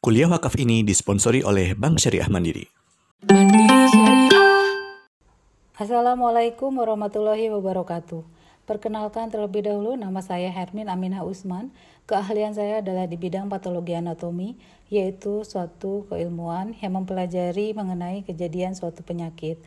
Kuliah wakaf ini disponsori oleh Bank Syariah Mandiri. Assalamualaikum warahmatullahi wabarakatuh. Perkenalkan terlebih dahulu nama saya Hermin Aminah Usman. Keahlian saya adalah di bidang patologi anatomi, yaitu suatu keilmuan yang mempelajari mengenai kejadian suatu penyakit.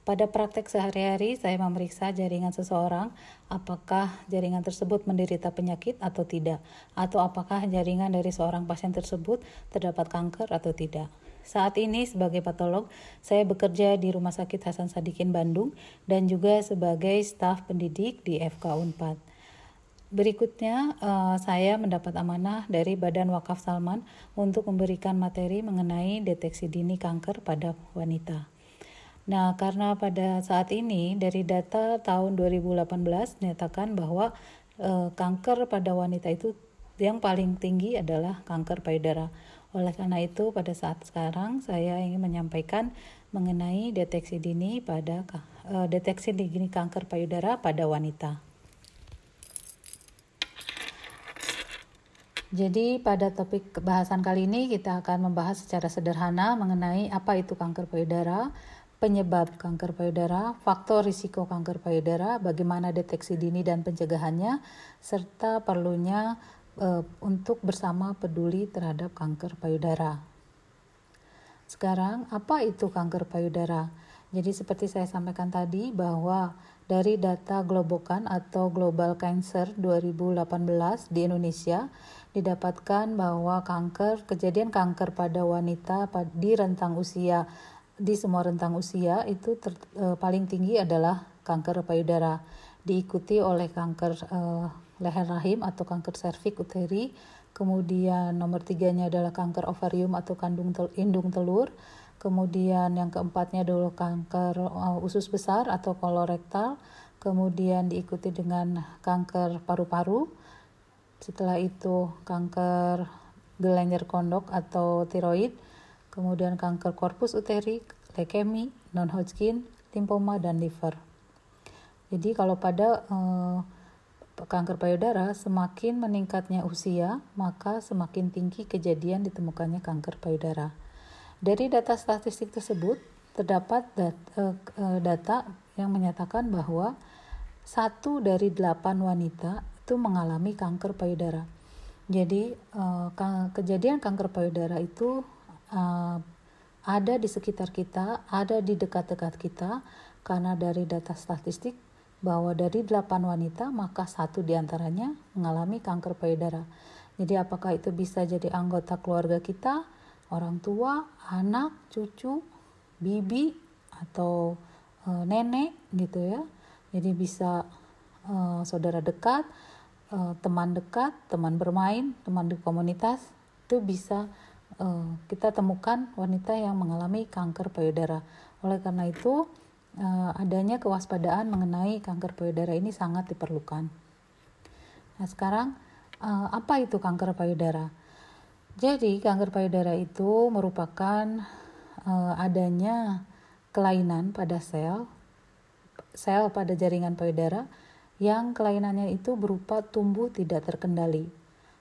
Pada praktek sehari-hari, saya memeriksa jaringan seseorang, apakah jaringan tersebut menderita penyakit atau tidak, atau apakah jaringan dari seorang pasien tersebut terdapat kanker atau tidak. Saat ini sebagai patolog, saya bekerja di Rumah Sakit Hasan Sadikin Bandung dan juga sebagai staf pendidik di FK Unpad. Berikutnya, uh, saya mendapat amanah dari Badan Wakaf Salman untuk memberikan materi mengenai deteksi dini kanker pada wanita. Nah, karena pada saat ini dari data tahun 2018 menyatakan bahwa e, kanker pada wanita itu yang paling tinggi adalah kanker payudara. Oleh karena itu, pada saat sekarang saya ingin menyampaikan mengenai deteksi dini pada e, deteksi dini kanker payudara pada wanita. Jadi pada topik bahasan kali ini kita akan membahas secara sederhana mengenai apa itu kanker payudara, penyebab kanker payudara, faktor risiko kanker payudara, bagaimana deteksi dini dan pencegahannya, serta perlunya e, untuk bersama peduli terhadap kanker payudara. Sekarang, apa itu kanker payudara? Jadi seperti saya sampaikan tadi bahwa dari data Globokan atau Global Cancer 2018 di Indonesia didapatkan bahwa kanker kejadian kanker pada wanita di rentang usia di semua rentang usia itu ter, e, paling tinggi adalah kanker payudara, diikuti oleh kanker e, leher rahim atau kanker serviks uteri, kemudian nomor tiganya adalah kanker ovarium atau kandung tel, indung telur, kemudian yang keempatnya adalah kanker uh, usus besar atau kolorektal, kemudian diikuti dengan kanker paru-paru, setelah itu kanker gelenjar kondok atau tiroid, kemudian kanker korpus uteri, leukemi, non-Hodgkin, limfoma, dan liver. Jadi kalau pada eh, kanker payudara semakin meningkatnya usia, maka semakin tinggi kejadian ditemukannya kanker payudara. Dari data statistik tersebut terdapat dat, eh, eh data yang menyatakan bahwa satu dari delapan wanita itu mengalami kanker payudara. Jadi eh, kejadian kanker payudara itu uh, ada di sekitar kita, ada di dekat-dekat kita, karena dari data statistik bahwa dari 8 wanita maka satu di antaranya mengalami kanker payudara. Jadi apakah itu bisa jadi anggota keluarga kita, orang tua, anak, cucu, bibi, atau e, nenek gitu ya. Jadi bisa e, saudara dekat, teman dekat, teman bermain, teman di komunitas itu bisa uh, kita temukan wanita yang mengalami kanker payudara. Oleh karena itu, uh, adanya kewaspadaan mengenai kanker payudara ini sangat diperlukan. Nah, sekarang uh, apa itu kanker payudara? Jadi, kanker payudara itu merupakan uh, adanya kelainan pada sel sel pada jaringan payudara yang kelainannya itu berupa tumbuh tidak terkendali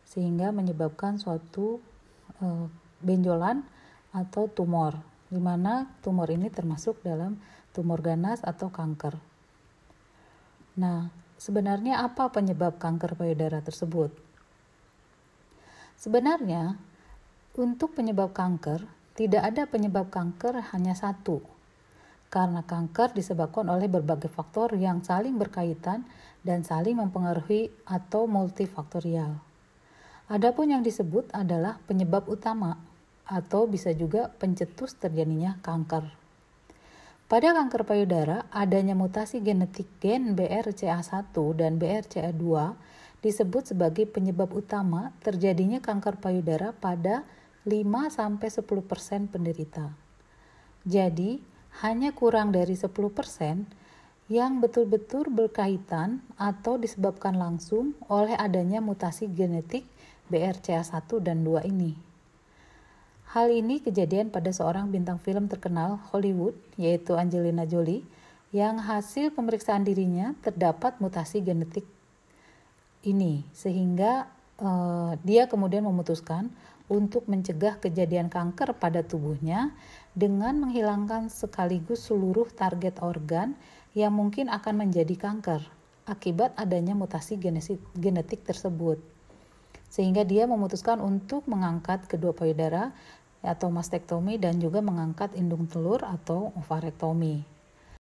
sehingga menyebabkan suatu uh, benjolan atau tumor, di mana tumor ini termasuk dalam tumor ganas atau kanker. Nah, sebenarnya apa penyebab kanker payudara tersebut? Sebenarnya, untuk penyebab kanker, tidak ada penyebab kanker hanya satu, karena kanker disebabkan oleh berbagai faktor yang saling berkaitan dan saling mempengaruhi atau multifaktorial. Adapun yang disebut adalah penyebab utama, atau bisa juga pencetus terjadinya kanker. Pada kanker payudara, adanya mutasi genetik gen BRCA1 dan BRCA2 disebut sebagai penyebab utama terjadinya kanker payudara pada 5-10% penderita. Jadi, hanya kurang dari 10% yang betul-betul berkaitan atau disebabkan langsung oleh adanya mutasi genetik BRCA1 dan 2 ini. Hal ini kejadian pada seorang bintang film terkenal Hollywood, yaitu Angelina Jolie, yang hasil pemeriksaan dirinya terdapat mutasi genetik ini, sehingga uh, dia kemudian memutuskan untuk mencegah kejadian kanker pada tubuhnya dengan menghilangkan sekaligus seluruh target organ yang mungkin akan menjadi kanker akibat adanya mutasi genetik tersebut. Sehingga dia memutuskan untuk mengangkat kedua payudara atau mastektomi dan juga mengangkat indung telur atau ovarektomi.